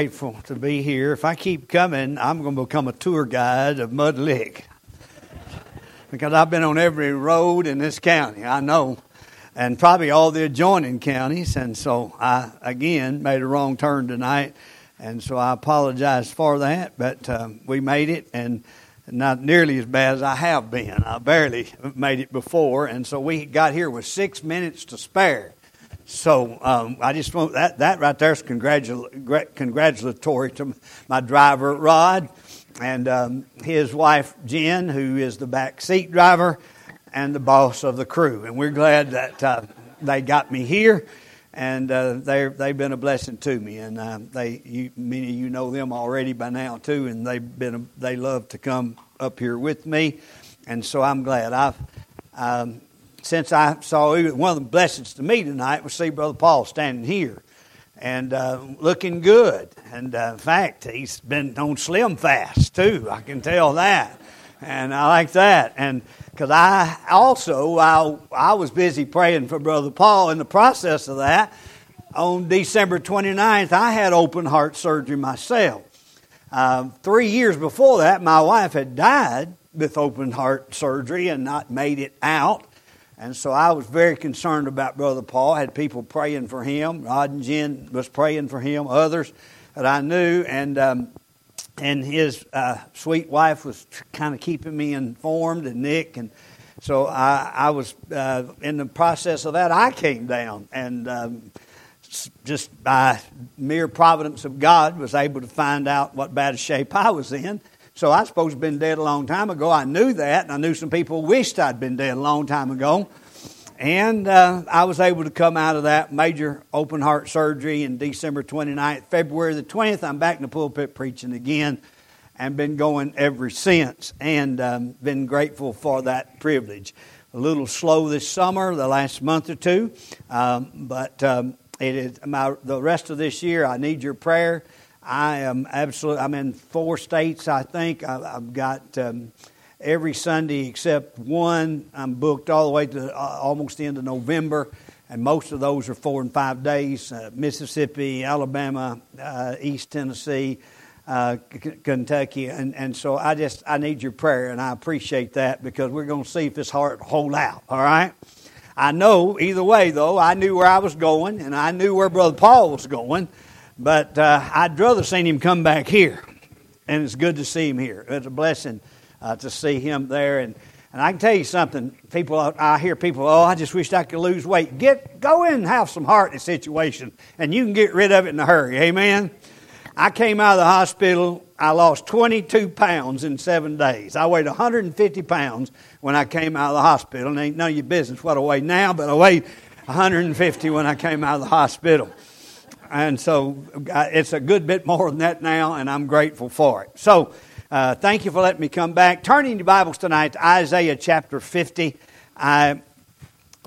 Grateful to be here. If I keep coming, I'm going to become a tour guide of Mud Lick because I've been on every road in this county. I know, and probably all the adjoining counties. And so I again made a wrong turn tonight, and so I apologize for that. But um, we made it, and not nearly as bad as I have been. I barely made it before, and so we got here with six minutes to spare. So um, I just want that that right there is congratul- congratulatory to my driver Rod and um, his wife Jen, who is the back seat driver and the boss of the crew. And we're glad that uh, they got me here, and uh, they they've been a blessing to me. And uh, they you, many of you know them already by now too, and they've been a, they love to come up here with me, and so I'm glad I've. Um, since I saw one of the blessings to me tonight was see Brother Paul standing here and uh, looking good. And uh, in fact, he's been on slim fast too. I can tell that, and I like that. And because I also I, I was busy praying for Brother Paul in the process of that. On December 29th, I had open heart surgery myself. Uh, three years before that, my wife had died with open heart surgery and not made it out. And so I was very concerned about Brother Paul. I had people praying for him. Rod and Jen was praying for him. Others that I knew, and um, and his uh, sweet wife was kind of keeping me informed, and Nick, and so I, I was uh, in the process of that. I came down, and um, just by mere providence of God, was able to find out what bad shape I was in. So I suppose been dead a long time ago. I knew that, and I knew some people wished I'd been dead a long time ago. And uh, I was able to come out of that major open heart surgery in December 29th. February the 20th, I'm back in the pulpit preaching again and been going ever since and um, been grateful for that privilege. A little slow this summer, the last month or two, um, but um, it is my, the rest of this year. I need your prayer. I am absolutely. I'm in four states. I think I, have got um, every Sunday except one. I'm booked all the way to uh, almost the end of November, and most of those are four and five days. Uh, Mississippi, Alabama, uh, East Tennessee, uh, Kentucky, and and so I just I need your prayer, and I appreciate that because we're going to see if this heart hold out. All right. I know either way though. I knew where I was going, and I knew where Brother Paul was going. But uh, I'd rather seen him come back here, and it's good to see him here. It's a blessing uh, to see him there. And, and I can tell you something. People, I hear people, oh, I just wish I could lose weight. Get go in and have some heart in the situation, and you can get rid of it in a hurry. Amen. I came out of the hospital. I lost 22 pounds in seven days. I weighed 150 pounds when I came out of the hospital. And ain't none of your business what I weigh now, but I weighed 150 when I came out of the hospital. And so it's a good bit more than that now, and I'm grateful for it. So uh, thank you for letting me come back. Turning your Bibles tonight to Isaiah chapter 50. I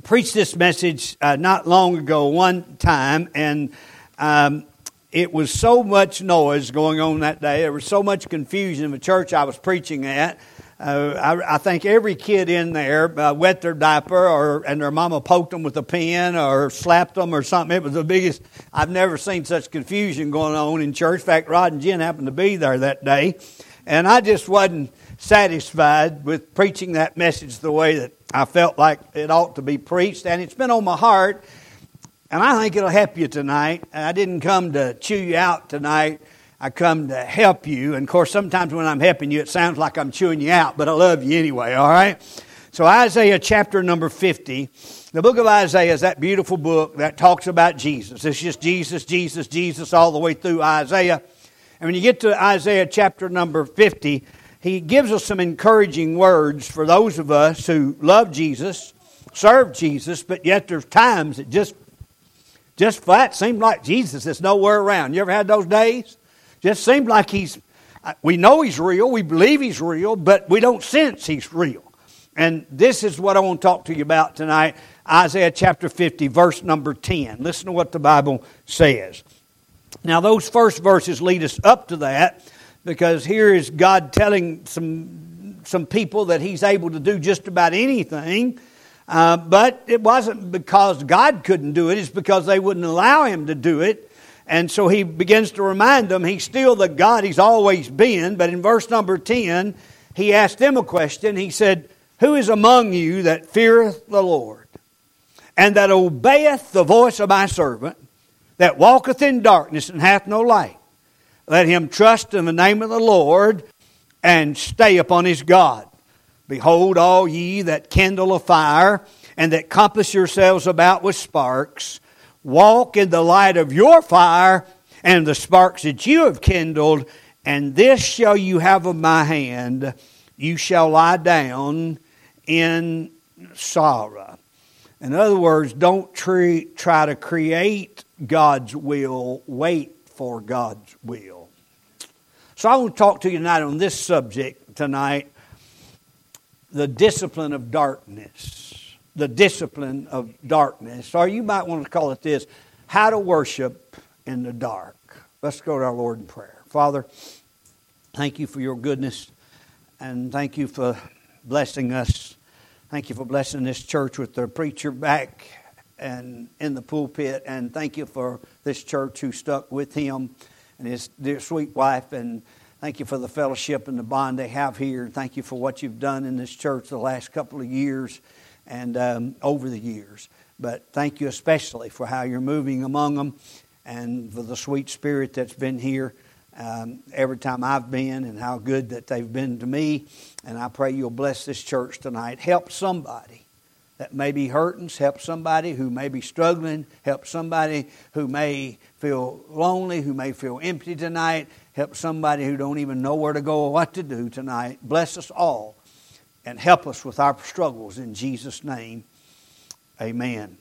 preached this message uh, not long ago, one time, and um, it was so much noise going on that day. There was so much confusion in the church I was preaching at uh, I, I, think every kid in there uh, wet their diaper, or and their mama poked them with a pen, or slapped them, or something. It was the biggest. I've never seen such confusion going on in church. In fact, Rod and Jen happened to be there that day, and I just wasn't satisfied with preaching that message the way that I felt like it ought to be preached, and it's been on my heart. And I think it'll help you tonight. I didn't come to chew you out tonight. I come to help you. And of course, sometimes when I'm helping you, it sounds like I'm chewing you out, but I love you anyway, all right? So, Isaiah chapter number 50. The book of Isaiah is that beautiful book that talks about Jesus. It's just Jesus, Jesus, Jesus all the way through Isaiah. And when you get to Isaiah chapter number 50, he gives us some encouraging words for those of us who love Jesus, serve Jesus, but yet there's times it just just flat seems like Jesus is nowhere around. You ever had those days? Just seems like he's, we know he's real, we believe he's real, but we don't sense he's real. And this is what I want to talk to you about tonight Isaiah chapter 50, verse number 10. Listen to what the Bible says. Now, those first verses lead us up to that because here is God telling some, some people that He's able to do just about anything. Uh, but it wasn't because God couldn't do it, it's because they wouldn't allow Him to do it. And so he begins to remind them he's still the God he's always been. But in verse number 10, he asked them a question. He said, Who is among you that feareth the Lord, and that obeyeth the voice of my servant, that walketh in darkness and hath no light? Let him trust in the name of the Lord and stay upon his God. Behold, all ye that kindle a fire, and that compass yourselves about with sparks, Walk in the light of your fire and the sparks that you have kindled, and this shall you have of my hand. You shall lie down in sorrow. In other words, don't try to create God's will, wait for God's will. So I want to talk to you tonight on this subject tonight the discipline of darkness the discipline of darkness, or you might want to call it this how to worship in the dark. Let's go to our Lord in prayer. Father, thank you for your goodness, and thank you for blessing us. Thank you for blessing this church with the preacher back and in the pulpit, and thank you for this church who stuck with him and his dear sweet wife and Thank you for the fellowship and the bond they have here. And thank you for what you've done in this church the last couple of years and um, over the years. But thank you especially for how you're moving among them and for the sweet spirit that's been here um, every time I've been and how good that they've been to me. And I pray you'll bless this church tonight. Help somebody that may be hurting, help somebody who may be struggling, help somebody who may feel lonely, who may feel empty tonight, help somebody who don't even know where to go or what to do tonight. Bless us all and help us with our struggles in Jesus' name. Amen.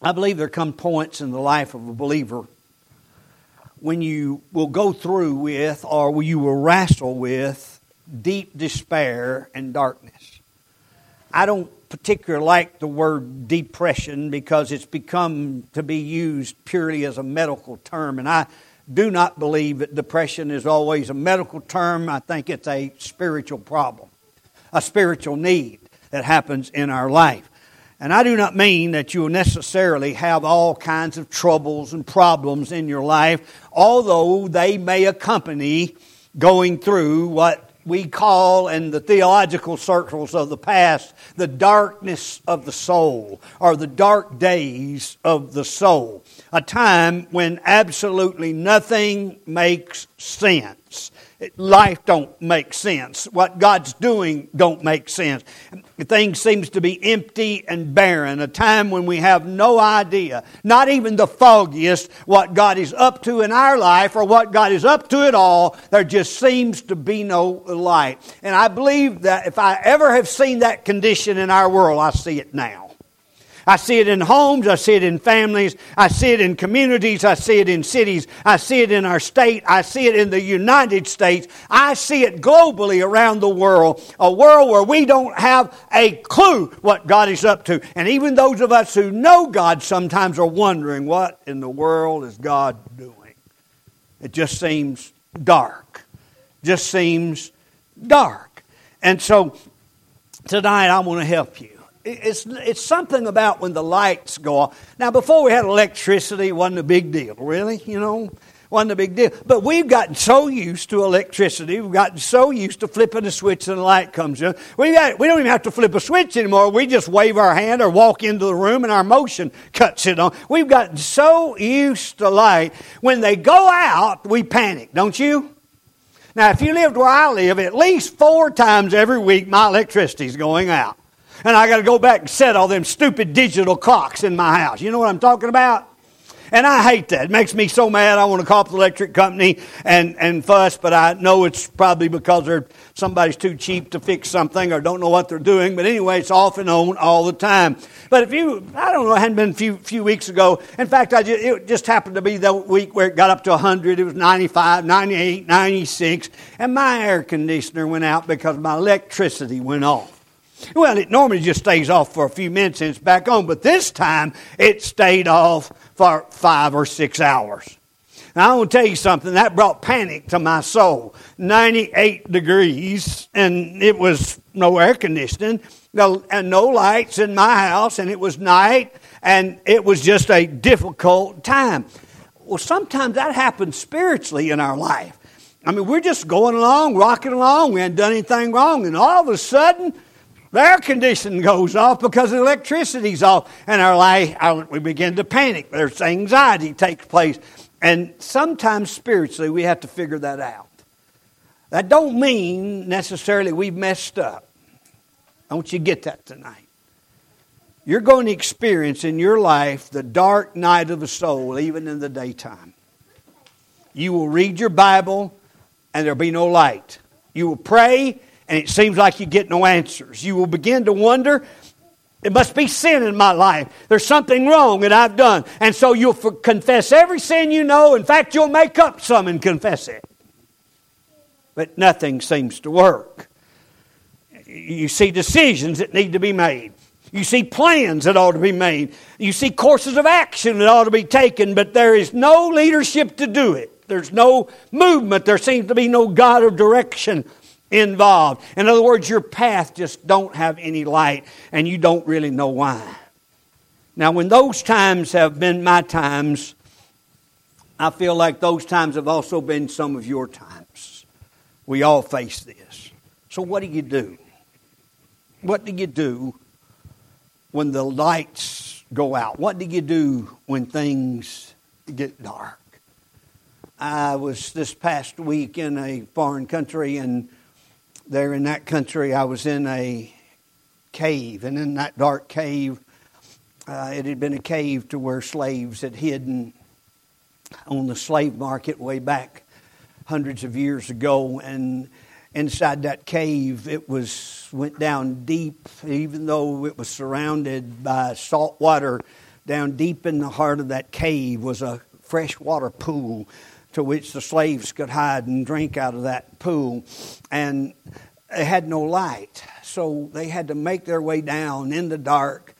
I believe there come points in the life of a believer when you will go through with or you will wrestle with deep despair and darkness. I don't particularly like the word depression because it's become to be used purely as a medical term, and I do not believe that depression is always a medical term. I think it's a spiritual problem a spiritual need that happens in our life. And I do not mean that you will necessarily have all kinds of troubles and problems in your life, although they may accompany going through what we call in the theological circles of the past the darkness of the soul or the dark days of the soul. A time when absolutely nothing makes sense life don't make sense. What God's doing don't make sense. Things seems to be empty and barren. A time when we have no idea, not even the foggiest, what God is up to in our life or what God is up to at all. There just seems to be no light. And I believe that if I ever have seen that condition in our world, I see it now. I see it in homes, I see it in families, I see it in communities, I see it in cities, I see it in our state, I see it in the United States, I see it globally around the world. A world where we don't have a clue what God is up to. And even those of us who know God sometimes are wondering, what in the world is God doing? It just seems dark. Just seems dark. And so tonight I want to help you it's, it's something about when the lights go off. Now, before we had electricity, it wasn't a big deal, really, you know, wasn't a big deal. But we've gotten so used to electricity, we've gotten so used to flipping a switch and the light comes on. We, got, we don't even have to flip a switch anymore. We just wave our hand or walk into the room and our motion cuts it on. We've gotten so used to light. When they go out, we panic, don't you? Now, if you lived where I live, at least four times every week my electricity's going out and I got to go back and set all them stupid digital clocks in my house. You know what I'm talking about? And I hate that. It makes me so mad. I want to call the electric company and, and fuss, but I know it's probably because somebody's too cheap to fix something or don't know what they're doing. But anyway, it's off and on all the time. But if you, I don't know, it hadn't been a few, few weeks ago. In fact, I just, it just happened to be the week where it got up to 100. It was 95, 98, 96. And my air conditioner went out because my electricity went off. Well, it normally just stays off for a few minutes and it's back on, but this time it stayed off for five or six hours. Now, I want to tell you something, that brought panic to my soul. 98 degrees, and it was no air conditioning, no, and no lights in my house, and it was night, and it was just a difficult time. Well, sometimes that happens spiritually in our life. I mean, we're just going along, rocking along. We hadn't done anything wrong. And all of a sudden, the air conditioning goes off because the electricity's off. And our life, we begin to panic. There's anxiety takes place. And sometimes spiritually, we have to figure that out. That don't mean necessarily we've messed up. Don't you get that tonight? You're going to experience in your life the dark night of the soul, even in the daytime. You will read your Bible, and there'll be no light. You will pray, and it seems like you get no answers. You will begin to wonder, it must be sin in my life. There's something wrong that I've done. And so you'll confess every sin you know. In fact, you'll make up some and confess it. But nothing seems to work. You see decisions that need to be made. You see plans that ought to be made. You see courses of action that ought to be taken, but there is no leadership to do it. There's no movement. There seems to be no God of direction involved. In other words, your path just don't have any light and you don't really know why. Now, when those times have been my times, I feel like those times have also been some of your times. We all face this. So, what do you do? What do you do when the lights go out? What do you do when things get dark? I was this past week in a foreign country, and there in that country, I was in a cave, and in that dark cave, uh, it had been a cave to where slaves had hidden on the slave market way back hundreds of years ago, and inside that cave it was went down deep even though it was surrounded by salt water down deep in the heart of that cave was a freshwater pool to which the slaves could hide and drink out of that pool and they had no light so they had to make their way down in the dark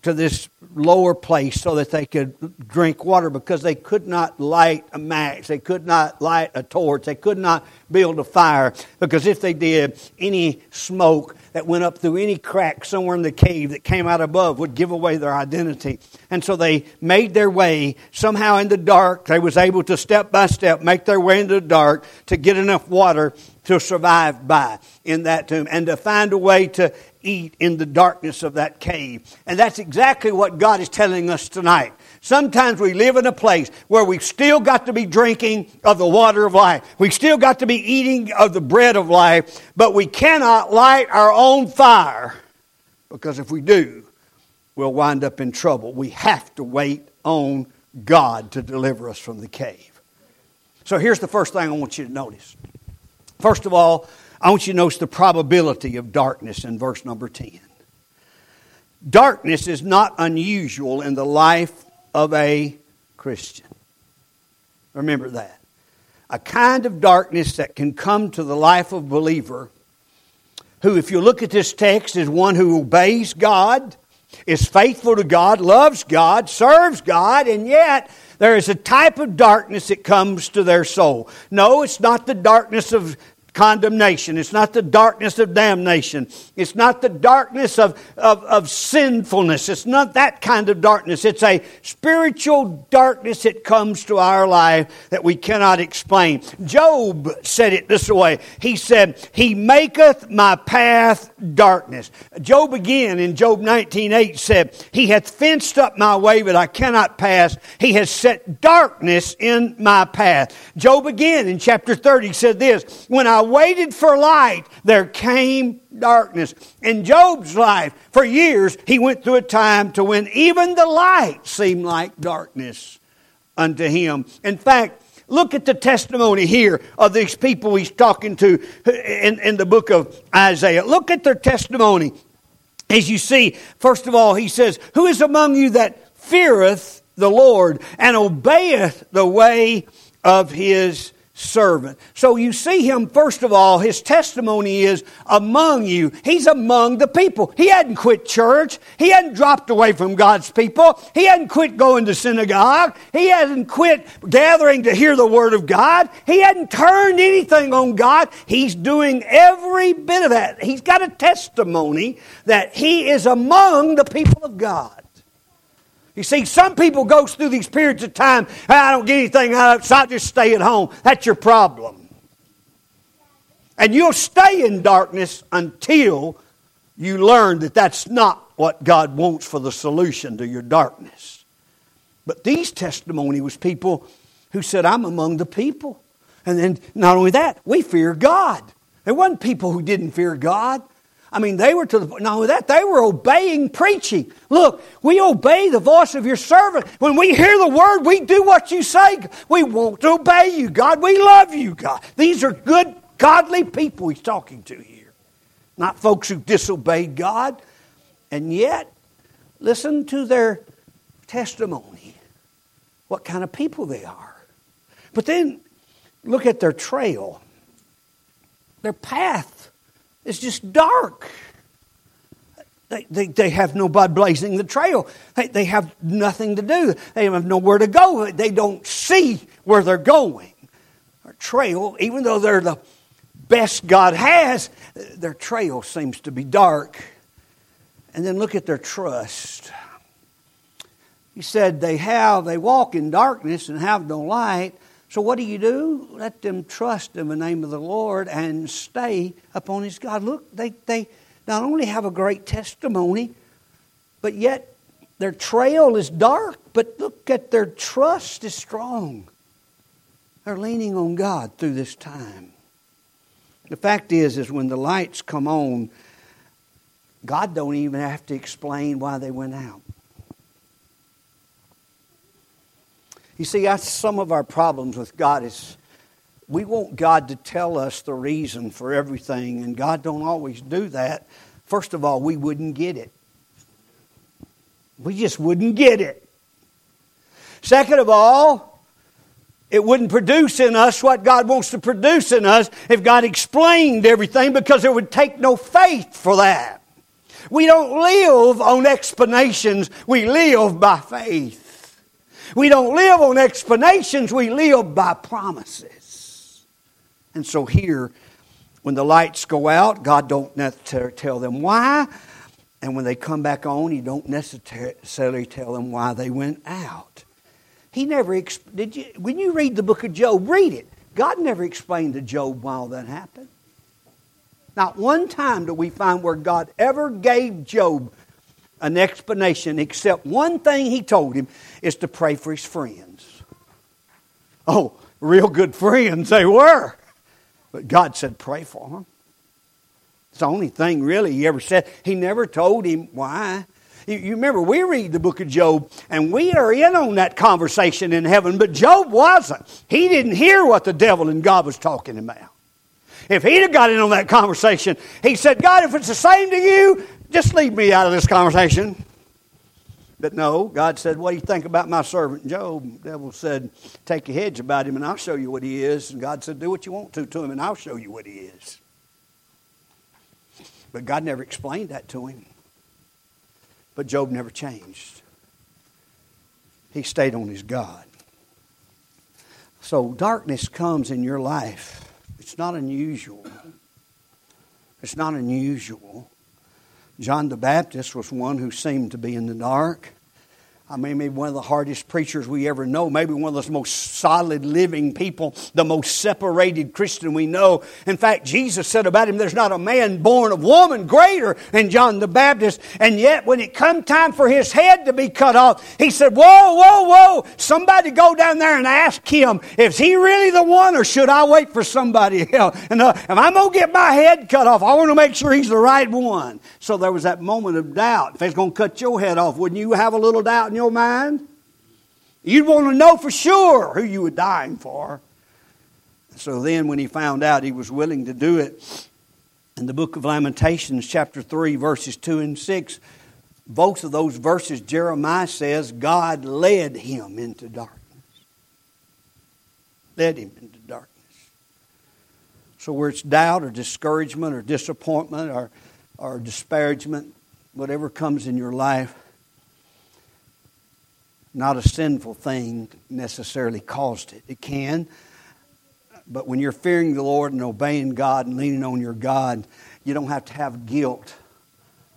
to this lower place so that they could drink water because they could not light a match. They could not light a torch. They could not build a fire because if they did, any smoke that went up through any crack somewhere in the cave that came out above would give away their identity. And so they made their way somehow in the dark. They was able to step by step make their way into the dark to get enough water to survive by in that tomb and to find a way to eat in the darkness of that cave. And that's exactly what God is telling us tonight. Sometimes we live in a place where we've still got to be drinking of the water of life. We've still got to be eating of the bread of life, but we cannot light our own fire because if we do, we'll wind up in trouble. We have to wait on God to deliver us from the cave. So here's the first thing I want you to notice. First of all, I want you to notice the probability of darkness in verse number 10. Darkness is not unusual in the life of a Christian. Remember that. A kind of darkness that can come to the life of a believer who, if you look at this text, is one who obeys God, is faithful to God, loves God, serves God, and yet there is a type of darkness that comes to their soul. No, it's not the darkness of condemnation. It's not the darkness of damnation. It's not the darkness of, of, of, sinfulness. It's not that kind of darkness. It's a spiritual darkness that comes to our life that we cannot explain. Job said it this way. He said, He maketh my path darkness. Job again in Job 19.8 said, He hath fenced up my way, but I cannot pass. He has set darkness in my path. Job again in chapter 30 said this, When I waited for light, there came darkness. In Job's life, for years, he went through a time to when even the light seemed like darkness unto him. In fact, look at the testimony here of these people he's talking to in, in the book of Isaiah. Look at their testimony. As you see, first of all, he says, Who is among you that feareth the Lord and obeyeth the way of his servant. So you see him, first of all, his testimony is among you. He's among the people. He hadn't quit church. He hadn't dropped away from God's people. He hadn't quit going to synagogue. He hadn't quit gathering to hear the word of God. He hadn't turned anything on God. He's doing every bit of that. He's got a testimony that he is among the people of God. You see, some people go through these periods of time, I don't get anything out of it, so I just stay at home. That's your problem. And you'll stay in darkness until you learn that that's not what God wants for the solution to your darkness. But these testimony was people who said, I'm among the people. And then not only that, we fear God. There wasn't people who didn't fear God. I mean, they were to the point, not only that, they were obeying preaching. Look, we obey the voice of your servant. When we hear the word, we do what you say. We won't obey you, God. We love you, God. These are good, godly people he's talking to here. Not folks who disobeyed God. And yet, listen to their testimony. What kind of people they are. But then look at their trail. Their path is just dark. They, they, they have nobody blazing the trail. They, they have nothing to do. They have nowhere to go. They don't see where they're going. Their trail, even though they're the best God has, their trail seems to be dark. And then look at their trust. He said they have, they walk in darkness and have no light. So what do you do? Let them trust in the name of the Lord and stay upon His God. Look, they, they not only have a great testimony, but yet their trail is dark, but look at their trust is strong. They're leaning on God through this time. The fact is, is when the lights come on, God don't even have to explain why they went out. You see, that's some of our problems with God is we want God to tell us the reason for everything, and God don't always do that. First of all, we wouldn't get it. We just wouldn't get it. Second of all, it wouldn't produce in us what God wants to produce in us if God explained everything because there would take no faith for that. We don't live on explanations, we live by faith. We don't live on explanations, we live by promises. And so here, when the lights go out, God don't necessarily tell them why. And when they come back on, He don't necessarily tell them why they went out. He never did you when you read the book of Job, read it. God never explained to Job why all that happened. Not one time do we find where God ever gave Job an explanation except one thing he told him is to pray for his friends. Oh, real good friends they were. But God said, pray for them. It's the only thing really he ever said. He never told him why. You, remember, we read the book of Job, and we are in on that conversation in heaven, but Job wasn't. He didn't hear what the devil and God was talking about. If he'd have got in on that conversation, he said, God, if it's the same to you, just leave me out of this conversation. But no, God said, What do you think about my servant Job? The devil said, Take your hedge about him and I'll show you what he is. And God said, Do what you want to to him and I'll show you what he is. But God never explained that to him. But Job never changed. He stayed on his God. So darkness comes in your life. It's not unusual. It's not unusual. John the Baptist was one who seemed to be in the dark. I mean, maybe one of the hardest preachers we ever know, maybe one of the most solid living people, the most separated Christian we know. In fact, Jesus said about him, there's not a man born of woman greater than John the Baptist. And yet, when it come time for his head to be cut off, he said, whoa, whoa, whoa, somebody go down there and ask him, is he really the one or should I wait for somebody else? And uh, if I'm going to get my head cut off, I want to make sure he's the right one. So there was that moment of doubt. If he's going to cut your head off, wouldn't you have a little doubt in your mind? You'd want to know for sure who you were dying for. So then, when he found out he was willing to do it, in the book of Lamentations, chapter 3, verses 2 and 6, both of those verses, Jeremiah says, God led him into darkness. Led him into darkness. So, where it's doubt or discouragement or disappointment or, or disparagement, whatever comes in your life, not a sinful thing necessarily caused it. It can, but when you're fearing the Lord and obeying God and leaning on your God, you don't have to have guilt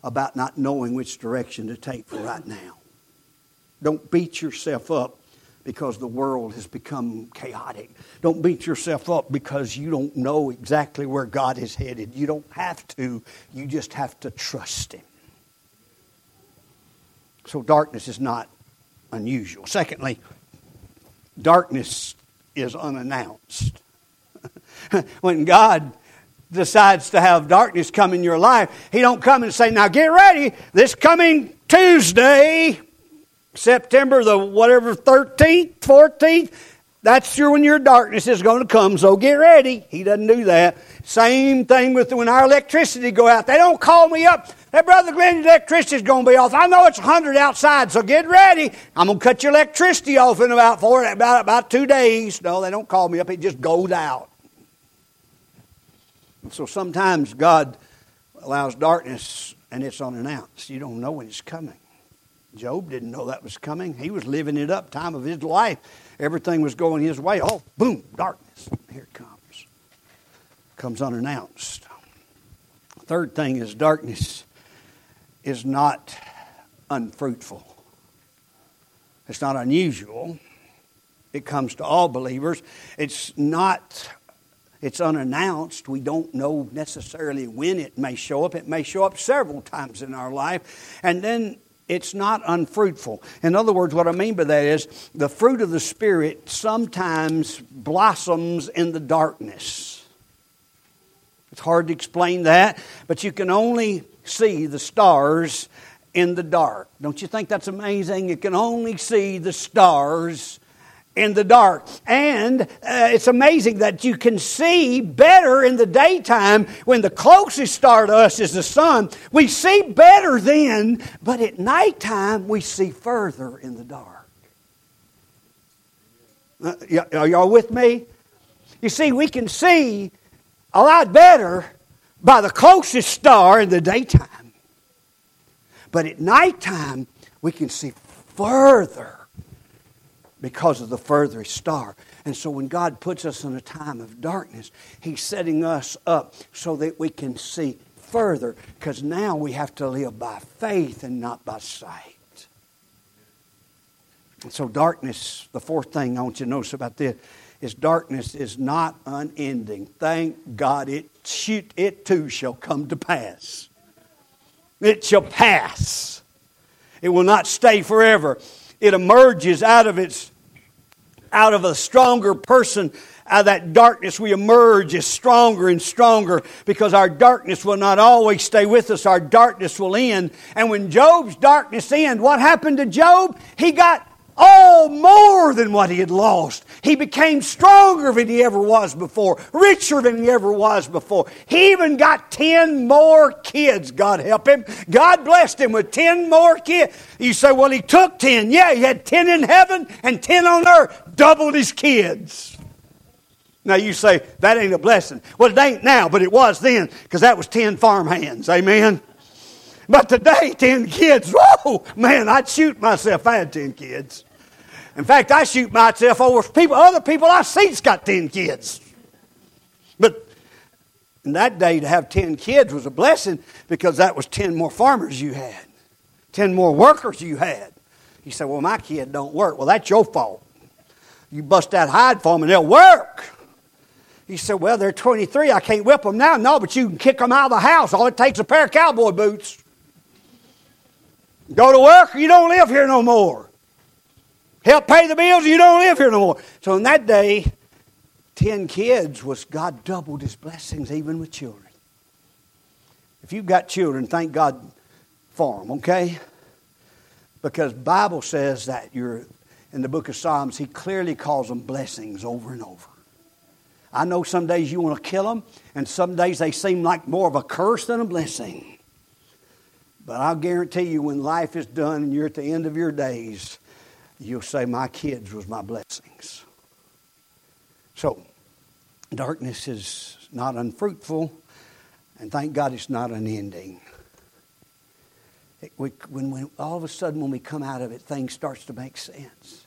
about not knowing which direction to take for right now. Don't beat yourself up because the world has become chaotic. Don't beat yourself up because you don't know exactly where God is headed. You don't have to, you just have to trust Him. So, darkness is not unusual. Secondly, darkness is unannounced. when God decides to have darkness come in your life, He don't come and say, "Now get ready, this coming Tuesday, September the whatever 13th, 14th, that's your, when your darkness is going to come, so get ready. He doesn't do that. Same thing with when our electricity go out. They don't call me up. Hey, Brother your electricity's going to be off. I know it's 100 outside, so get ready. I'm going to cut your electricity off in about four, about, about two days. No, they don't call me up. It just goes out. So sometimes God allows darkness and it's unannounced. You don't know when it's coming. Job didn't know that was coming. He was living it up, time of his life. Everything was going his way. Oh, boom, darkness. Here it comes. Comes unannounced. Third thing is darkness is not unfruitful. It's not unusual. It comes to all believers. It's not it's unannounced. We don't know necessarily when it may show up. It may show up several times in our life. And then it's not unfruitful. In other words, what I mean by that is the fruit of the Spirit sometimes blossoms in the darkness. It's hard to explain that, but you can only see the stars in the dark. Don't you think that's amazing? You can only see the stars in the dark. And uh, it's amazing that you can see better in the daytime when the closest star to us is the sun. We see better then, but at nighttime we see further in the dark. Uh, are y'all with me? You see, we can see a lot better by the closest star in the daytime. But at nighttime, we can see further because of the furthest star. And so when God puts us in a time of darkness, He's setting us up so that we can see further because now we have to live by faith and not by sight. And so, darkness, the fourth thing I want you to notice about this is darkness is not unending. Thank God it, shoot, it too shall come to pass. It shall pass. It will not stay forever it emerges out of its out of a stronger person out of that darkness we emerge as stronger and stronger because our darkness will not always stay with us. Our darkness will end. And when Job's darkness ended what happened to job? He got Oh, more than what he had lost. He became stronger than he ever was before, richer than he ever was before. He even got 10 more kids, God help him. God blessed him with 10 more kids. You say, well, he took 10. Yeah, he had 10 in heaven and 10 on earth, doubled his kids. Now you say, that ain't a blessing. Well, it ain't now, but it was then, because that was 10 farm hands. Amen? But today, 10 kids, whoa, man, I'd shoot myself if I had 10 kids. In fact, I shoot myself over people, other people I see's got 10 kids. But in that day, to have 10 kids was a blessing because that was 10 more farmers you had, 10 more workers you had. You say, well, my kid don't work. Well, that's your fault. You bust that hide for them and they'll work. You say, well, they're 23. I can't whip them now. No, but you can kick them out of the house. All it takes is a pair of cowboy boots. Go to work or you don't live here no more help pay the bills, you don't live here no more. So in that day, 10 kids was God doubled his blessings even with children. If you've got children, thank God for them, okay? Because Bible says that you're in the book of Psalms, he clearly calls them blessings over and over. I know some days you want to kill them, and some days they seem like more of a curse than a blessing. But I'll guarantee you, when life is done and you're at the end of your days, you'll say, My kids was my blessings. So, darkness is not unfruitful, and thank God it's not unending. It, we, when we, all of a sudden, when we come out of it, things starts to make sense.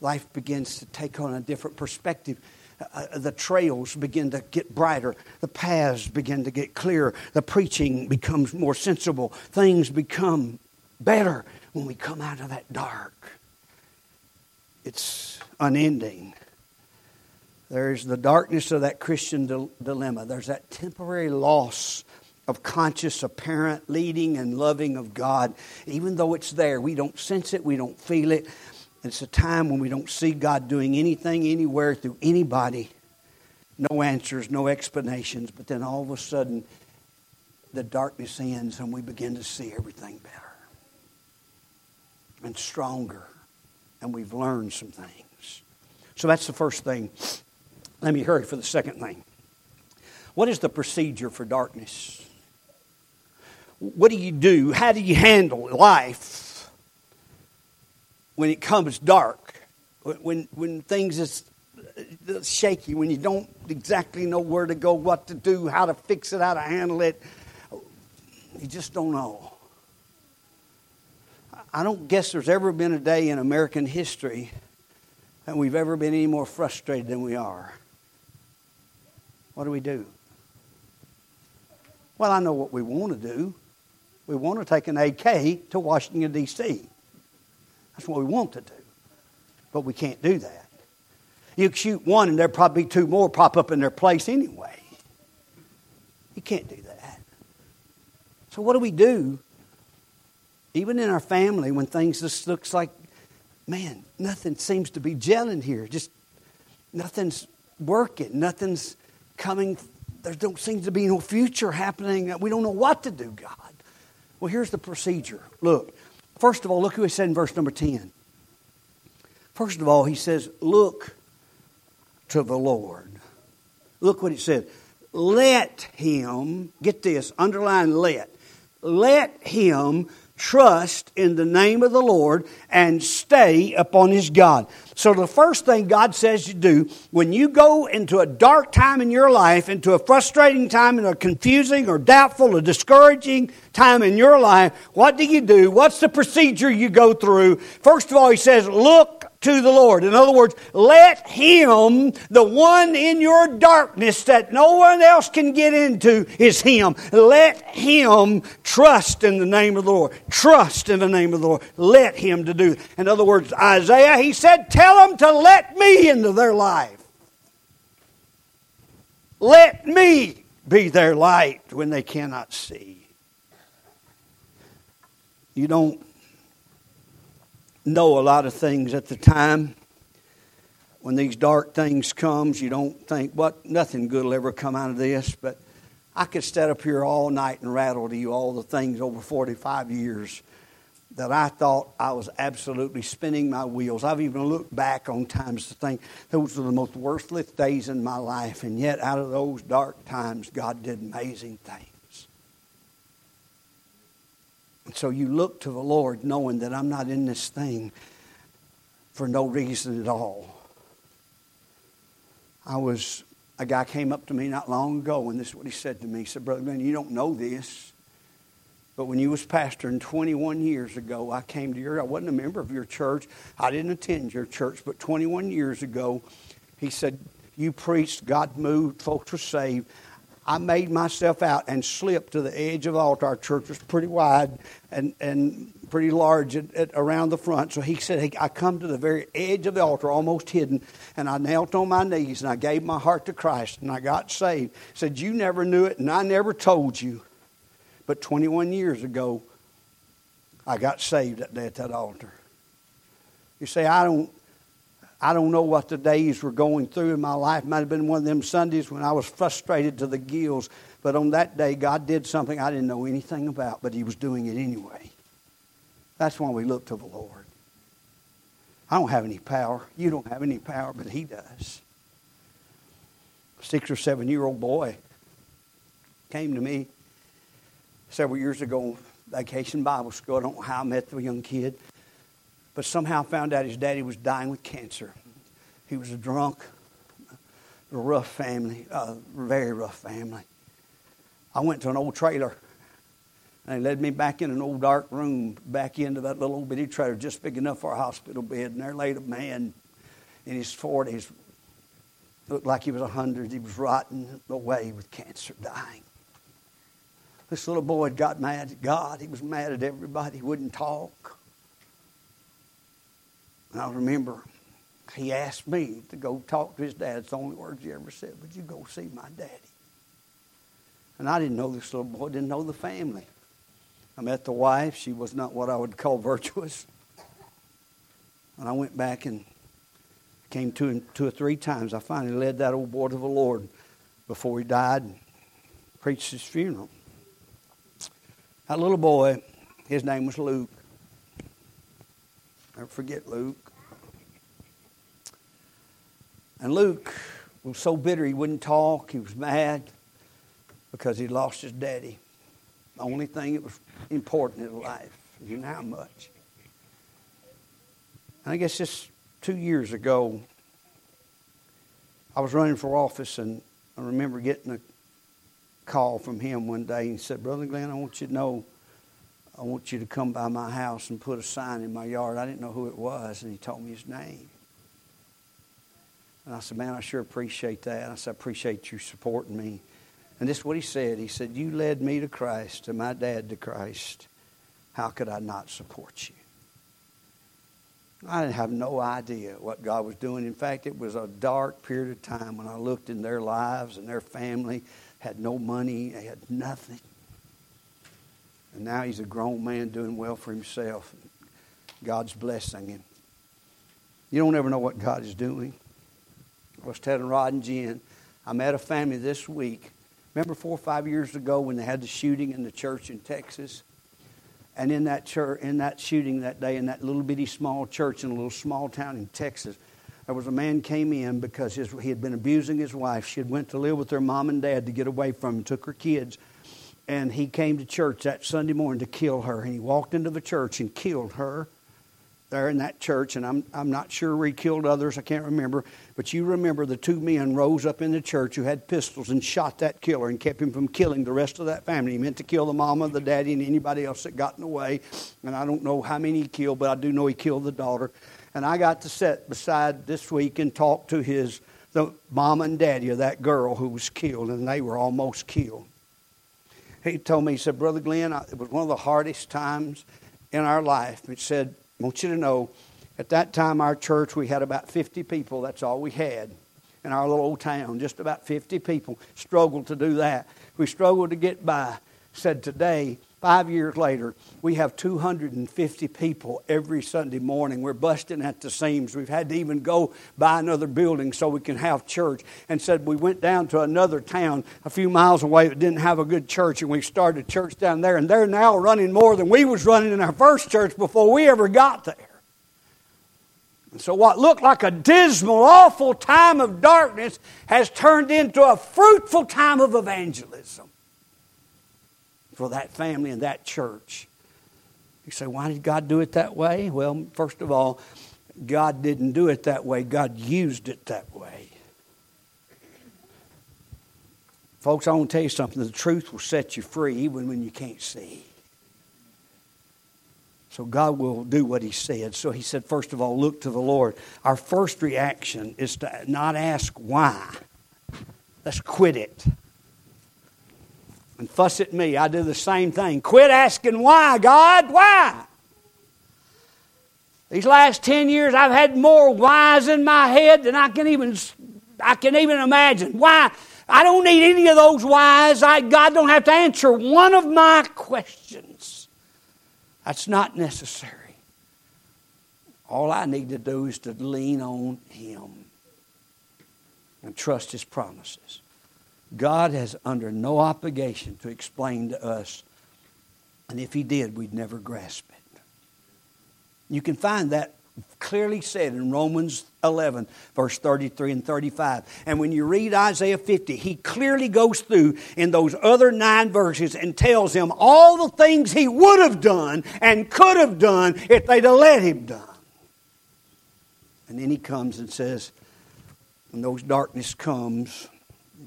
Life begins to take on a different perspective. Uh, uh, the trails begin to get brighter. The paths begin to get clearer. The preaching becomes more sensible. Things become better when we come out of that dark, it's unending. There's the darkness of that Christian di- dilemma. There's that temporary loss of conscious, apparent leading and loving of God. Even though it's there, we don't sense it, we don't feel it. It's a time when we don't see God doing anything, anywhere, through anybody. No answers, no explanations. But then all of a sudden, the darkness ends and we begin to see everything better and stronger. And we've learned some things. So that's the first thing. Let me hurry for the second thing. What is the procedure for darkness? What do you do? How do you handle life when it comes dark? When, when things is uh, shaky, when you don't exactly know where to go, what to do, how to fix it, how to handle it. You just don't know. I don't guess there's ever been a day in American history that we've ever been any more frustrated than we are. What do we do? Well, I know what we want to do. We want to take an AK to Washington, D.C. That's what we want to do. But we can't do that. You shoot one, and there'll probably be two more pop up in their place anyway. You can't do that. So, what do we do even in our family, when things just looks like, man, nothing seems to be gelling here. Just nothing's working. Nothing's coming. There don't seem to be no future happening. We don't know what to do, God. Well, here's the procedure. Look, first of all, look who he said in verse number 10. First of all, he says, Look to the Lord. Look what he said. Let him, get this, underline let. Let him trust in the name of the Lord and stay upon his God. So, the first thing God says you do when you go into a dark time in your life, into a frustrating time, in a confusing or doubtful or discouraging time in your life, what do you do? What's the procedure you go through? First of all, he says, Look to the Lord. In other words, let Him, the one in your darkness that no one else can get into, is Him. Let Him trust in the name of the Lord. Trust in the name of the Lord. Let Him to do. In other words, Isaiah, he said, tell them to let me into their life. Let me be their light when they cannot see. You don't know a lot of things at the time. When these dark things comes, you don't think, what, nothing good will ever come out of this. But I could stand up here all night and rattle to you all the things over 45 years that I thought I was absolutely spinning my wheels. I've even looked back on times to think those were the most worthless days in my life, and yet out of those dark times, God did amazing things. And so you look to the Lord knowing that I'm not in this thing for no reason at all. I was, a guy came up to me not long ago, and this is what he said to me. He said, Brother Glenn, you don't know this, but when you was pastoring 21 years ago, I came to your, I wasn't a member of your church. I didn't attend your church, but 21 years ago, he said, you preached, God moved, folks were saved. I made myself out and slipped to the edge of the altar. Our church was pretty wide and, and pretty large at, at, around the front. So he said, hey, I come to the very edge of the altar, almost hidden, and I knelt on my knees and I gave my heart to Christ and I got saved. He said, You never knew it and I never told you. But 21 years ago, I got saved that day at that altar. You say, I don't I don't know what the days were going through in my life. It might have been one of them Sundays when I was frustrated to the gills. But on that day, God did something I didn't know anything about, but He was doing it anyway. That's why we look to the Lord. I don't have any power. You don't have any power, but He does. Six or seven year old boy came to me several years ago, vacation Bible school. I don't know how I met the young kid but somehow found out his daddy was dying with cancer. He was a drunk, a rough family, a very rough family. I went to an old trailer, and they led me back in an old dark room, back into that little old bitty trailer, just big enough for a hospital bed. And there laid a man in his 40s, looked like he was 100. He was rotting away with cancer, dying. This little boy got mad at God. He was mad at everybody. He wouldn't talk. And I remember he asked me to go talk to his dad. It's the only words he ever said. Would you go see my daddy? And I didn't know this little boy, didn't know the family. I met the wife. She was not what I would call virtuous. And I went back and came two, two or three times. I finally led that old boy to the Lord before he died and preached his funeral. That little boy, his name was Luke. Never forget Luke. And Luke was so bitter he wouldn't talk. He was mad because he lost his daddy. The only thing that was important in life. You know how much. And I guess just two years ago, I was running for office, and I remember getting a call from him one day. He said, Brother Glenn, I want you to know, I want you to come by my house and put a sign in my yard. I didn't know who it was, and he told me his name. And I said, Man, I sure appreciate that. I said, I appreciate you supporting me. And this is what he said. He said, You led me to Christ and my dad to Christ. How could I not support you? I didn't have no idea what God was doing. In fact, it was a dark period of time when I looked in their lives and their family had no money, they had nothing. And now he's a grown man doing well for himself. God's blessing him. You don't ever know what God is doing. I was telling Rod and Jen, I met a family this week. Remember four or five years ago when they had the shooting in the church in Texas? And in that church, in that shooting that day, in that little bitty small church in a little small town in Texas, there was a man came in because his, he had been abusing his wife. She had went to live with her mom and dad to get away from him, took her kids, and he came to church that Sunday morning to kill her. And he walked into the church and killed her there in that church, and I'm, I'm not sure he killed others, I can't remember. But you remember the two men rose up in the church who had pistols and shot that killer and kept him from killing the rest of that family. He meant to kill the mama, the daddy, and anybody else that got in the way. And I don't know how many he killed, but I do know he killed the daughter. And I got to sit beside this week and talk to his the mom and daddy of that girl who was killed, and they were almost killed. He told me, he said, Brother Glenn, it was one of the hardest times in our life. He said, I want you to know, at that time, our church, we had about 50 people. That's all we had in our little old town, just about 50 people. Struggled to do that. We struggled to get by. Said today, five years later, we have 250 people every Sunday morning. We're busting at the seams. We've had to even go buy another building so we can have church. And said we went down to another town a few miles away that didn't have a good church, and we started a church down there. And they're now running more than we was running in our first church before we ever got there. And so, what looked like a dismal, awful time of darkness has turned into a fruitful time of evangelism for that family and that church. You say, why did God do it that way? Well, first of all, God didn't do it that way, God used it that way. Folks, I want to tell you something. The truth will set you free even when you can't see. So God will do what He said. So He said, first of all, look to the Lord. Our first reaction is to not ask why. Let's quit it. And fuss at me. I do the same thing. Quit asking why, God, why? These last 10 years, I've had more whys in my head than I can even, I can even imagine. Why? I don't need any of those whys. I, God don't have to answer one of my questions. That's not necessary. All I need to do is to lean on Him and trust His promises. God has under no obligation to explain to us, and if He did, we'd never grasp it. You can find that clearly said in Romans 11, verse 33 and 35. And when you read Isaiah 50, he clearly goes through in those other nine verses and tells them all the things he would have done and could have done if they'd have let him done. And then he comes and says, when those darkness comes,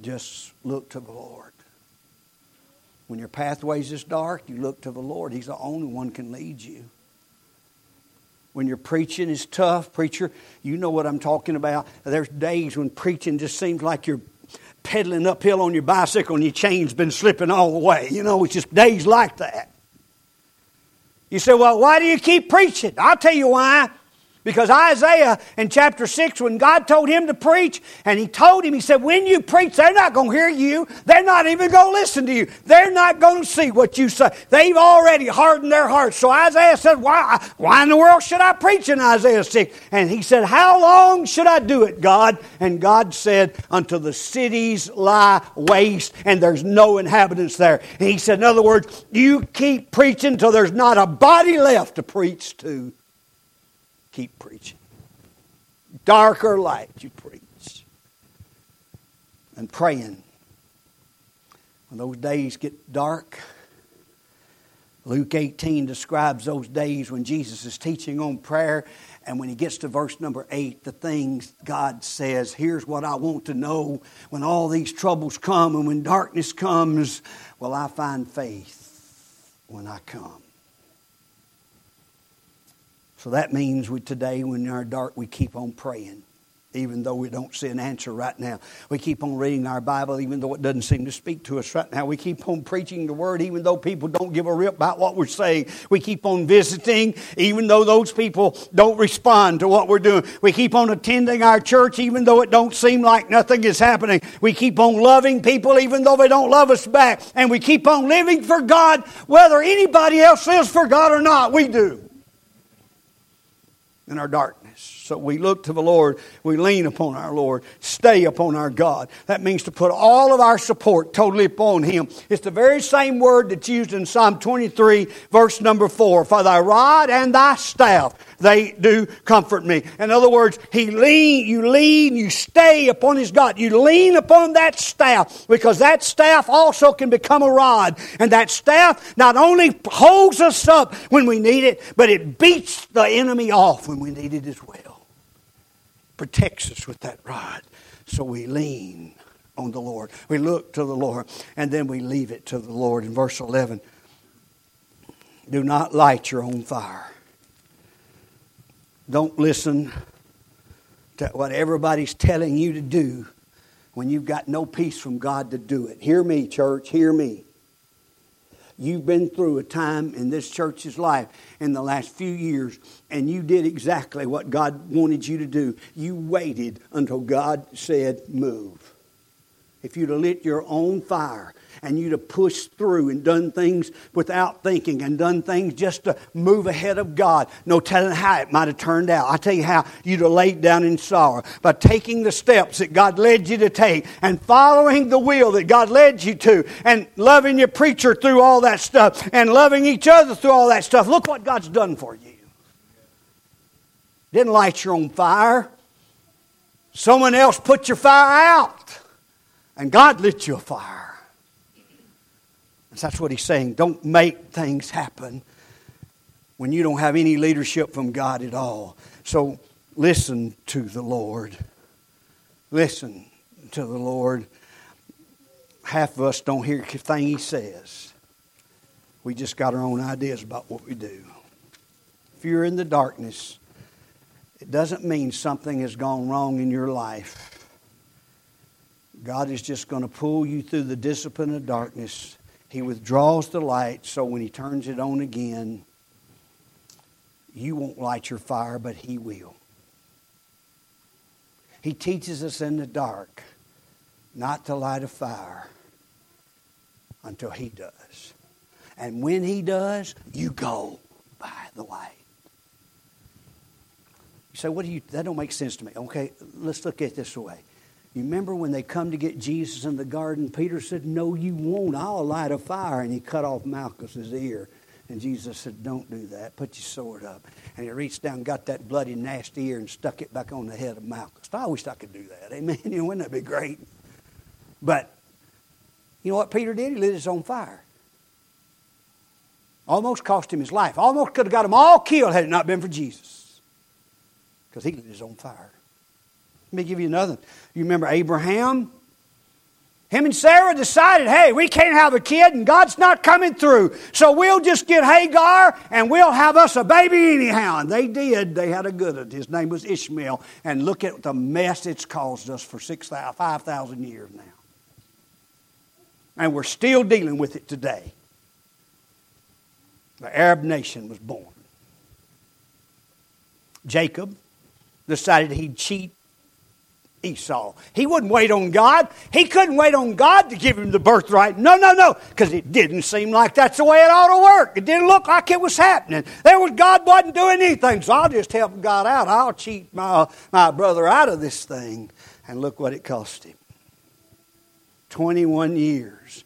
just look to the Lord. When your pathways is dark, you look to the Lord. He's the only one can lead you when your preaching is tough, preacher, you know what I'm talking about. There's days when preaching just seems like you're pedaling uphill on your bicycle and your chain's been slipping all the way. You know, it's just days like that. You say, well, why do you keep preaching? I'll tell you why. Because Isaiah in chapter 6, when God told him to preach, and he told him, he said, When you preach, they're not going to hear you. They're not even going to listen to you. They're not going to see what you say. They've already hardened their hearts. So Isaiah said, Why, why in the world should I preach in Isaiah 6? And he said, How long should I do it, God? And God said, Until the cities lie waste and there's no inhabitants there. And he said, In other words, you keep preaching until there's not a body left to preach to keep preaching. Dark or light, you preach. And praying. When those days get dark, Luke 18 describes those days when Jesus is teaching on prayer. And when he gets to verse number 8, the things God says, here's what I want to know when all these troubles come and when darkness comes, will I find faith when I come? So that means we today, when in our dark, we keep on praying, even though we don't see an answer right now. We keep on reading our Bible, even though it doesn't seem to speak to us right now. We keep on preaching the Word, even though people don't give a rip about what we're saying. We keep on visiting, even though those people don't respond to what we're doing. We keep on attending our church, even though it don't seem like nothing is happening. We keep on loving people, even though they don't love us back. And we keep on living for God, whether anybody else lives for God or not. We do in our darkness. So we look to the Lord, we lean upon our Lord, stay upon our God. That means to put all of our support totally upon Him. It's the very same word that's used in Psalm 23, verse number 4. For thy rod and thy staff, they do comfort me. In other words, He lean, you lean, you stay upon His God. You lean upon that staff because that staff also can become a rod. And that staff not only holds us up when we need it, but it beats the enemy off when we need it as well protects us with that rod. So we lean on the Lord. We look to the Lord, and then we leave it to the Lord. In verse 11, do not light your own fire. Don't listen to what everybody's telling you to do when you've got no peace from God to do it. Hear me, church, hear me. You've been through a time in this church's life in the last few years, and you did exactly what God wanted you to do. You waited until God said, Move. If you'd have lit your own fire, and you'd have pushed through and done things without thinking and done things just to move ahead of God. No telling how it might have turned out. I tell you how you'd have laid down in sorrow by taking the steps that God led you to take and following the will that God led you to and loving your preacher through all that stuff and loving each other through all that stuff. Look what God's done for you. Didn't light your own fire. Someone else put your fire out, and God lit you a fire. That's what he's saying. Don't make things happen when you don't have any leadership from God at all. So listen to the Lord. Listen to the Lord. Half of us don't hear a thing he says. We just got our own ideas about what we do. If you're in the darkness, it doesn't mean something has gone wrong in your life. God is just going to pull you through the discipline of darkness he withdraws the light so when he turns it on again, you won't light your fire, but he will. He teaches us in the dark not to light a fire until he does. And when he does, you go by the light. You say, what do you, that don't make sense to me. Okay, let's look at it this way. You remember when they come to get Jesus in the garden? Peter said, No, you won't. I'll light a fire. And he cut off Malchus's ear. And Jesus said, Don't do that. Put your sword up. And he reached down, got that bloody, nasty ear, and stuck it back on the head of Malchus. I wish I could do that. Amen. You know, wouldn't that be great? But you know what Peter did? He lit his own fire. Almost cost him his life. Almost could have got them all killed had it not been for Jesus. Because he lit his own fire. Let me give you another. You remember Abraham? Him and Sarah decided, hey, we can't have a kid and God's not coming through. So we'll just get Hagar and we'll have us a baby anyhow. And they did. They had a good one. His name was Ishmael. And look at the mess it's caused us for 5,000 years now. And we're still dealing with it today. The Arab nation was born. Jacob decided he'd cheat Esau. He wouldn't wait on God. He couldn't wait on God to give him the birthright. No, no, no, because it didn't seem like that's the way it ought to work. It didn't look like it was happening. There was God wasn't doing anything, so I'll just help God out. I'll cheat my, my brother out of this thing. And look what it cost him. 21 years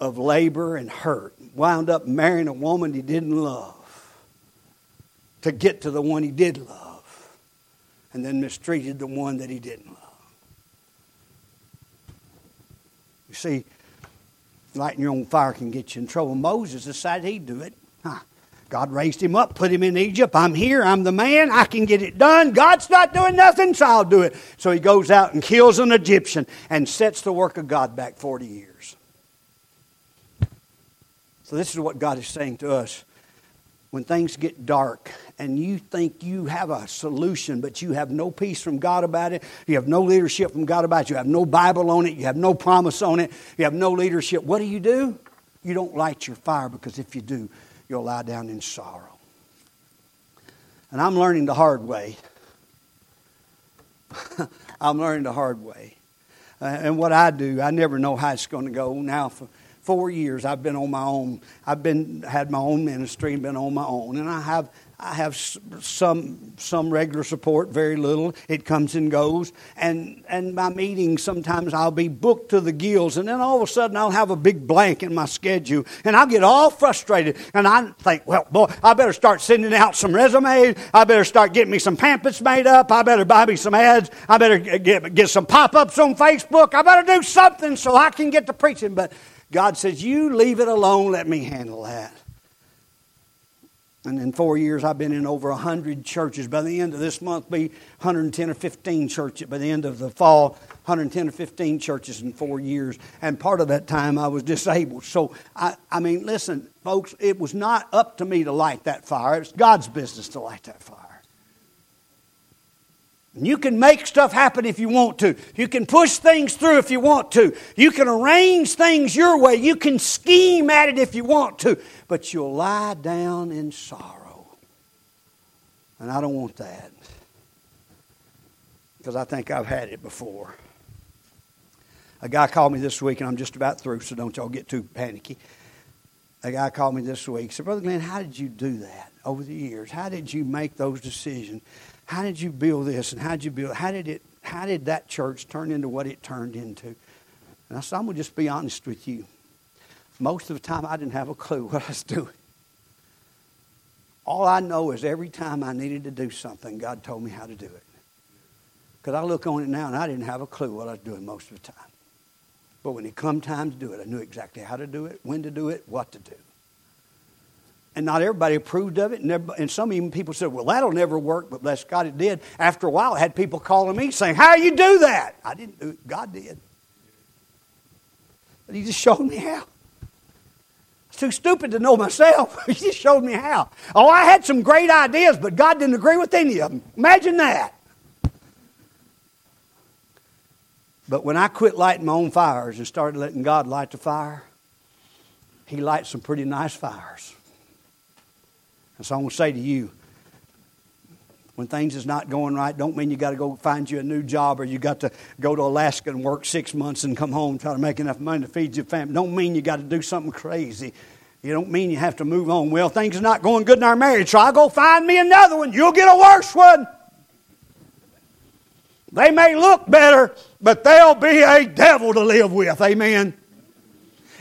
of labor and hurt. Wound up marrying a woman he didn't love to get to the one he did love and then mistreated the one that he didn't love. You see, lighting your own fire can get you in trouble. Moses decided he'd do it. Huh. God raised him up, put him in Egypt. I'm here, I'm the man, I can get it done. God's not doing nothing, so I'll do it. So he goes out and kills an Egyptian and sets the work of God back 40 years. So, this is what God is saying to us when things get dark and you think you have a solution, but you have no peace from God about it, you have no leadership from God about it, you have no Bible on it, you have no promise on it, you have no leadership, what do you do? You don't light your fire because if you do, you'll lie down in sorrow. And I'm learning the hard way. I'm learning the hard way. Uh, and what I do, I never know how it's going to go. Now, for, four years I've been on my own. I've been had my own ministry and been on my own, and I have I have some some regular support, very little. It comes and goes, and and my meetings sometimes I'll be booked to the gills, and then all of a sudden I'll have a big blank in my schedule, and I'll get all frustrated, and I think, well, boy, I better start sending out some resumes. I better start getting me some pamphlets made up. I better buy me some ads. I better get get some pop ups on Facebook. I better do something so I can get to preaching, but. God says, You leave it alone, let me handle that. And in four years, I've been in over 100 churches. By the end of this month, be 110 or 15 churches. By the end of the fall, 110 or 15 churches in four years. And part of that time, I was disabled. So, I, I mean, listen, folks, it was not up to me to light that fire. It's God's business to light that fire. You can make stuff happen if you want to. You can push things through if you want to. You can arrange things your way. You can scheme at it if you want to. But you'll lie down in sorrow. And I don't want that. Because I think I've had it before. A guy called me this week, and I'm just about through, so don't y'all get too panicky. A guy called me this week. Said, Brother Glenn, how did you do that over the years? How did you make those decisions? How did you build this and how did you build how did it how did that church turn into what it turned into? And i said i'm going to just be honest with you. Most of the time i didn't have a clue what i was doing. All i know is every time i needed to do something god told me how to do it. Because i look on it now and i didn't have a clue what i was doing most of the time. But when it come time to do it i knew exactly how to do it when to do it what to do and not everybody approved of it. And, and some even people said, well, that'll never work, but bless God, it did. After a while, I had people calling me saying, how you do that? I didn't do it. God did. But he just showed me how. It's too stupid to know myself. he just showed me how. Oh, I had some great ideas, but God didn't agree with any of them. Imagine that. But when I quit lighting my own fires and started letting God light the fire, He lights some pretty nice fires. And so I'm going to say to you, when things is not going right, don't mean you got to go find you a new job or you got to go to Alaska and work six months and come home try to make enough money to feed your family. Don't mean you got to do something crazy. You don't mean you have to move on. Well, things are not going good in our marriage, so I'll go find me another one. You'll get a worse one. They may look better, but they'll be a devil to live with. Amen.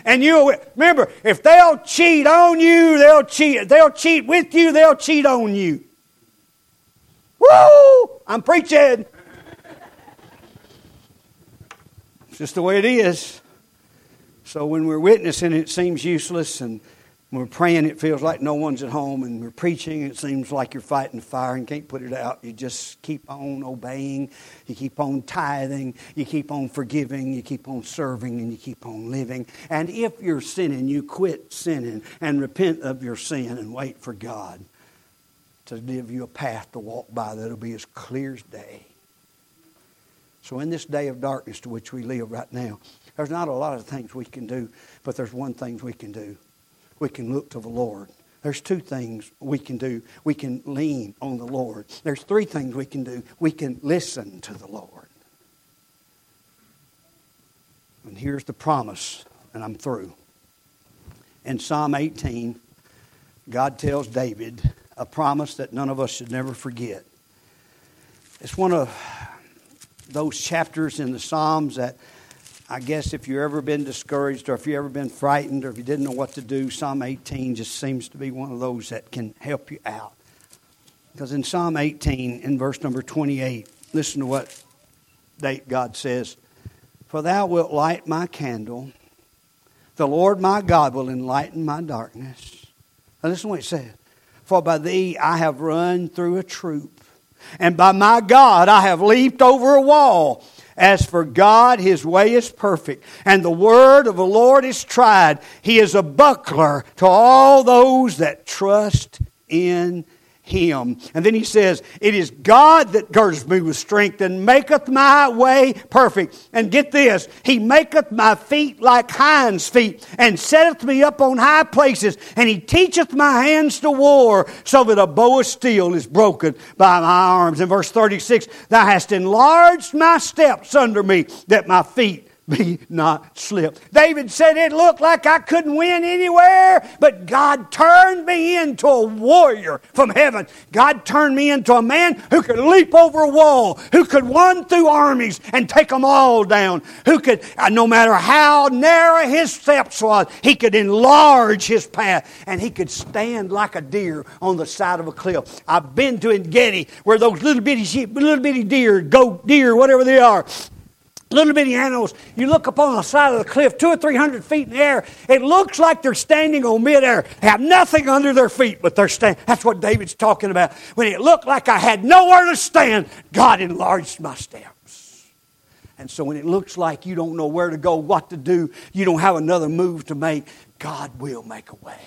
And you remember, if they'll cheat on you, they'll cheat. They'll cheat with you, they'll cheat on you. Woo! I'm preaching. It's just the way it is. So when we're witnessing, it seems useless, and when we're praying, it feels like no one's at home, and we're preaching, it seems like you're fighting fire and can't put it out. You just keep on obeying, you keep on tithing, you keep on forgiving, you keep on serving, and you keep on living. And if you're sinning, you quit sinning and repent of your sin and wait for God to give you a path to walk by that'll be as clear as day. So, in this day of darkness to which we live right now, there's not a lot of things we can do, but there's one thing we can do we can look to the Lord There's two things we can do. We can lean on the Lord. There's three things we can do. We can listen to the Lord. And here's the promise, and I'm through. In Psalm 18, God tells David a promise that none of us should never forget. It's one of those chapters in the Psalms that I guess if you've ever been discouraged or if you've ever been frightened or if you didn't know what to do, Psalm 18 just seems to be one of those that can help you out. Because in Psalm 18, in verse number 28, listen to what God says For thou wilt light my candle, the Lord my God will enlighten my darkness. Now listen to what it says For by thee I have run through a troop, and by my God I have leaped over a wall. As for God, his way is perfect, and the word of the Lord is tried. He is a buckler to all those that trust in him. And then he says, It is God that girds me with strength and maketh my way perfect. And get this, he maketh my feet like hinds' feet and setteth me up on high places. And he teacheth my hands to war so that a bow of steel is broken by my arms. In verse 36, Thou hast enlarged my steps under me that my feet be not slipped. David said it looked like I couldn't win anywhere, but God turned me into a warrior from heaven. God turned me into a man who could leap over a wall, who could run through armies and take them all down, who could, uh, no matter how narrow his steps was, he could enlarge his path and he could stand like a deer on the side of a cliff. I've been to Engedi where those little bitty sheep, little bitty deer, goat, deer, whatever they are, little bitty animals. You look up on the side of the cliff, two or three hundred feet in the air. It looks like they're standing on midair. They have nothing under their feet, but they're standing. That's what David's talking about. When it looked like I had nowhere to stand, God enlarged my steps. And so when it looks like you don't know where to go, what to do, you don't have another move to make, God will make a way.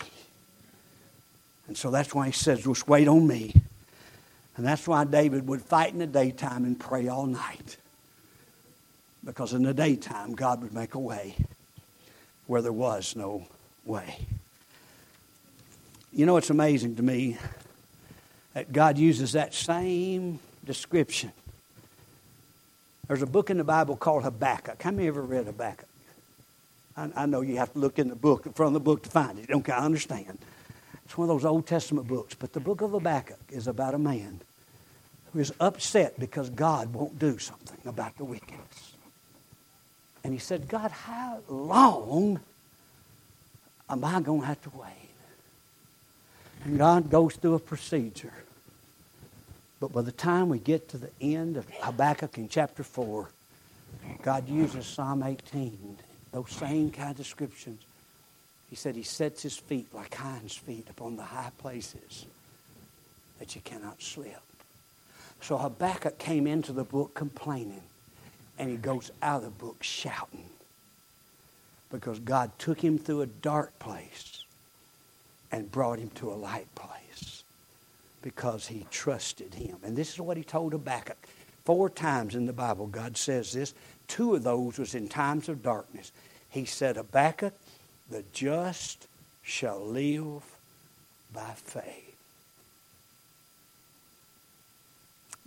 And so that's why he says, just wait on me. And that's why David would fight in the daytime and pray all night. Because in the daytime, God would make a way where there was no way. You know, it's amazing to me that God uses that same description. There's a book in the Bible called Habakkuk. How many ever read Habakkuk? I, I know you have to look in the book, in front of the book to find it. Don't I understand? It's one of those Old Testament books. But the book of Habakkuk is about a man who is upset because God won't do something about the wickedness. And he said, God, how long am I going to have to wait? And God goes through a procedure. But by the time we get to the end of Habakkuk in chapter 4, God uses Psalm 18, those same kind of descriptions. He said he sets his feet like hinds' feet upon the high places that you cannot slip. So Habakkuk came into the book complaining and he goes out of the book shouting because God took him through a dark place and brought him to a light place because he trusted him. And this is what he told Habakkuk. Four times in the Bible, God says this. Two of those was in times of darkness. He said, Habakkuk, the just shall live by faith.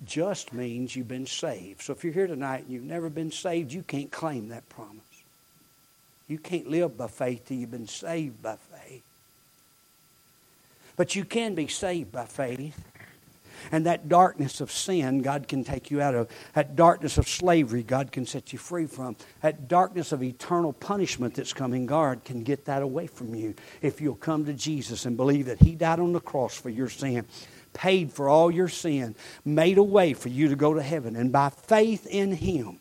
Just means you've been saved. So if you're here tonight and you've never been saved, you can't claim that promise. You can't live by faith till you've been saved by faith. But you can be saved by faith. And that darkness of sin, God can take you out of. That darkness of slavery, God can set you free from. That darkness of eternal punishment that's coming, God can get that away from you if you'll come to Jesus and believe that He died on the cross for your sin paid for all your sin, made a way for you to go to heaven. And by faith in Him,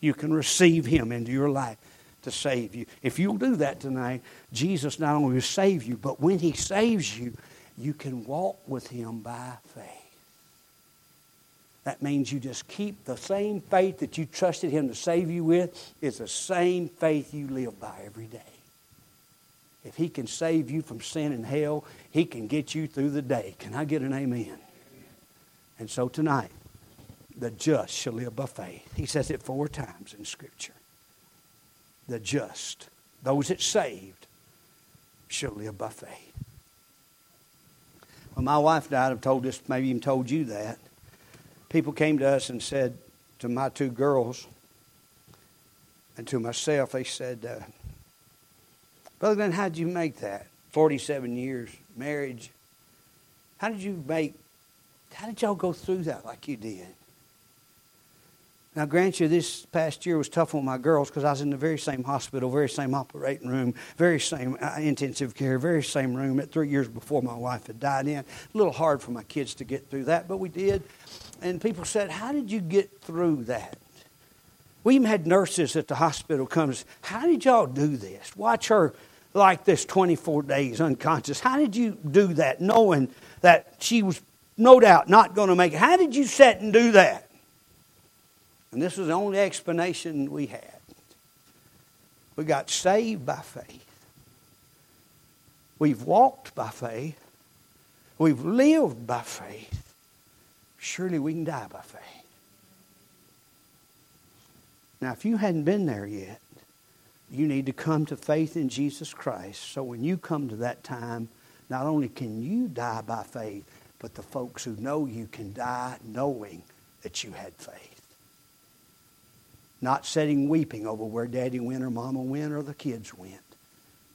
you can receive Him into your life to save you. If you'll do that tonight, Jesus not only will save you, but when He saves you, you can walk with Him by faith. That means you just keep the same faith that you trusted Him to save you with, is the same faith you live by every day. If He can save you from sin and hell, He can get you through the day. Can I get an amen? And so tonight, the just shall live by faith. He says it four times in Scripture. The just, those that saved, shall live by faith. When my wife died, I've told this, maybe even told you that. People came to us and said to my two girls and to myself, they said, uh, Brother Glenn, how did you make that? 47 years marriage. How did you make, how did y'all go through that like you did? Now, grant you, this past year was tough on my girls because I was in the very same hospital, very same operating room, very same uh, intensive care, very same room at three years before my wife had died in. A little hard for my kids to get through that, but we did. And people said, How did you get through that? We even had nurses at the hospital come How did y'all do this? Watch her like this 24 days unconscious. How did you do that knowing that she was no doubt not going to make it? How did you sit and do that? And this was the only explanation we had. We got saved by faith. We've walked by faith. We've lived by faith. Surely we can die by faith. Now, if you hadn't been there yet, you need to come to faith in Jesus Christ. So when you come to that time, not only can you die by faith, but the folks who know you can die knowing that you had faith. Not sitting weeping over where daddy went or mama went or the kids went,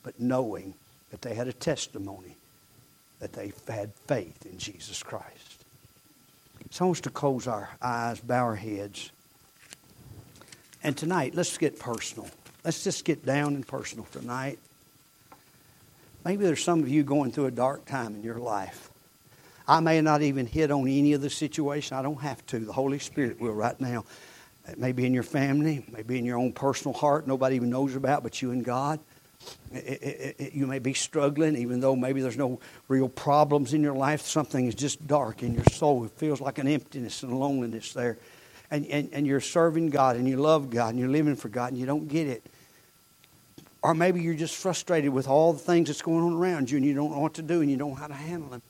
but knowing that they had a testimony that they had faith in Jesus Christ. So I want us to close our eyes, bow our heads. And tonight, let's get personal. Let's just get down and personal tonight. Maybe there's some of you going through a dark time in your life. I may not even hit on any of the situation. I don't have to. The Holy Spirit will right now. It may be in your family, maybe in your own personal heart, nobody even knows about but you and God. It, it, it, you may be struggling, even though maybe there's no real problems in your life. Something is just dark in your soul. It feels like an emptiness and loneliness there. And, and, and you're serving God and you love God and you're living for God and you don't get it. Or maybe you're just frustrated with all the things that's going on around you and you don't know what to do and you don't know how to handle them.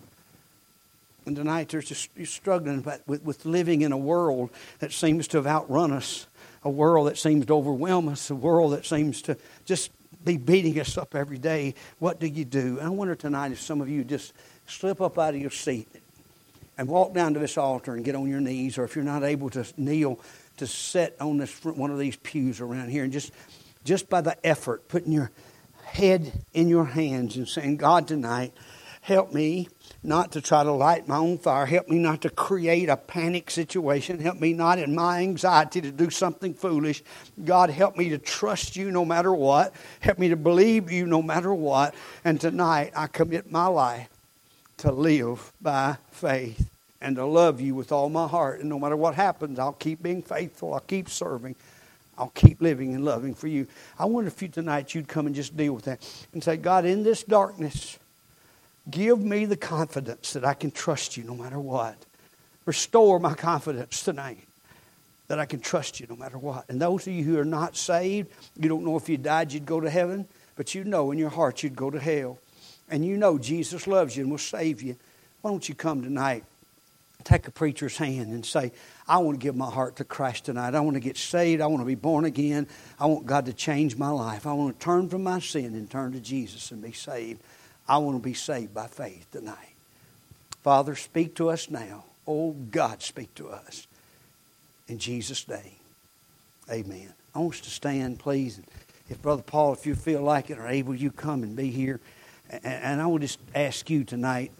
And tonight there's just you're struggling with, with living in a world that seems to have outrun us, a world that seems to overwhelm us, a world that seems to just be beating us up every day. What do you do? And I wonder tonight if some of you just slip up out of your seat and walk down to this altar and get on your knees, or if you're not able to kneel, to sit on this one of these pews around here and just just by the effort, putting your head in your hands and saying, God, tonight, help me not to try to light my own fire. Help me not to create a panic situation. Help me not in my anxiety to do something foolish. God, help me to trust you no matter what. Help me to believe you no matter what. And tonight I commit my life to live by faith and to love you with all my heart. And no matter what happens, I'll keep being faithful. I'll keep serving. I'll keep living and loving for you. I wonder if you tonight you'd come and just deal with that and say, God, in this darkness, Give me the confidence that I can trust you no matter what. Restore my confidence tonight that I can trust you no matter what. And those of you who are not saved, you don't know if you died, you'd go to heaven, but you know in your heart you'd go to hell. And you know Jesus loves you and will save you. Why don't you come tonight? Take a preacher's hand and say, I want to give my heart to Christ tonight. I want to get saved. I want to be born again. I want God to change my life. I want to turn from my sin and turn to Jesus and be saved. I want to be saved by faith tonight. Father, speak to us now. Oh, God, speak to us. In Jesus' name, amen. I want us to stand, please. If Brother Paul, if you feel like it or able, you come and be here. And I will just ask you tonight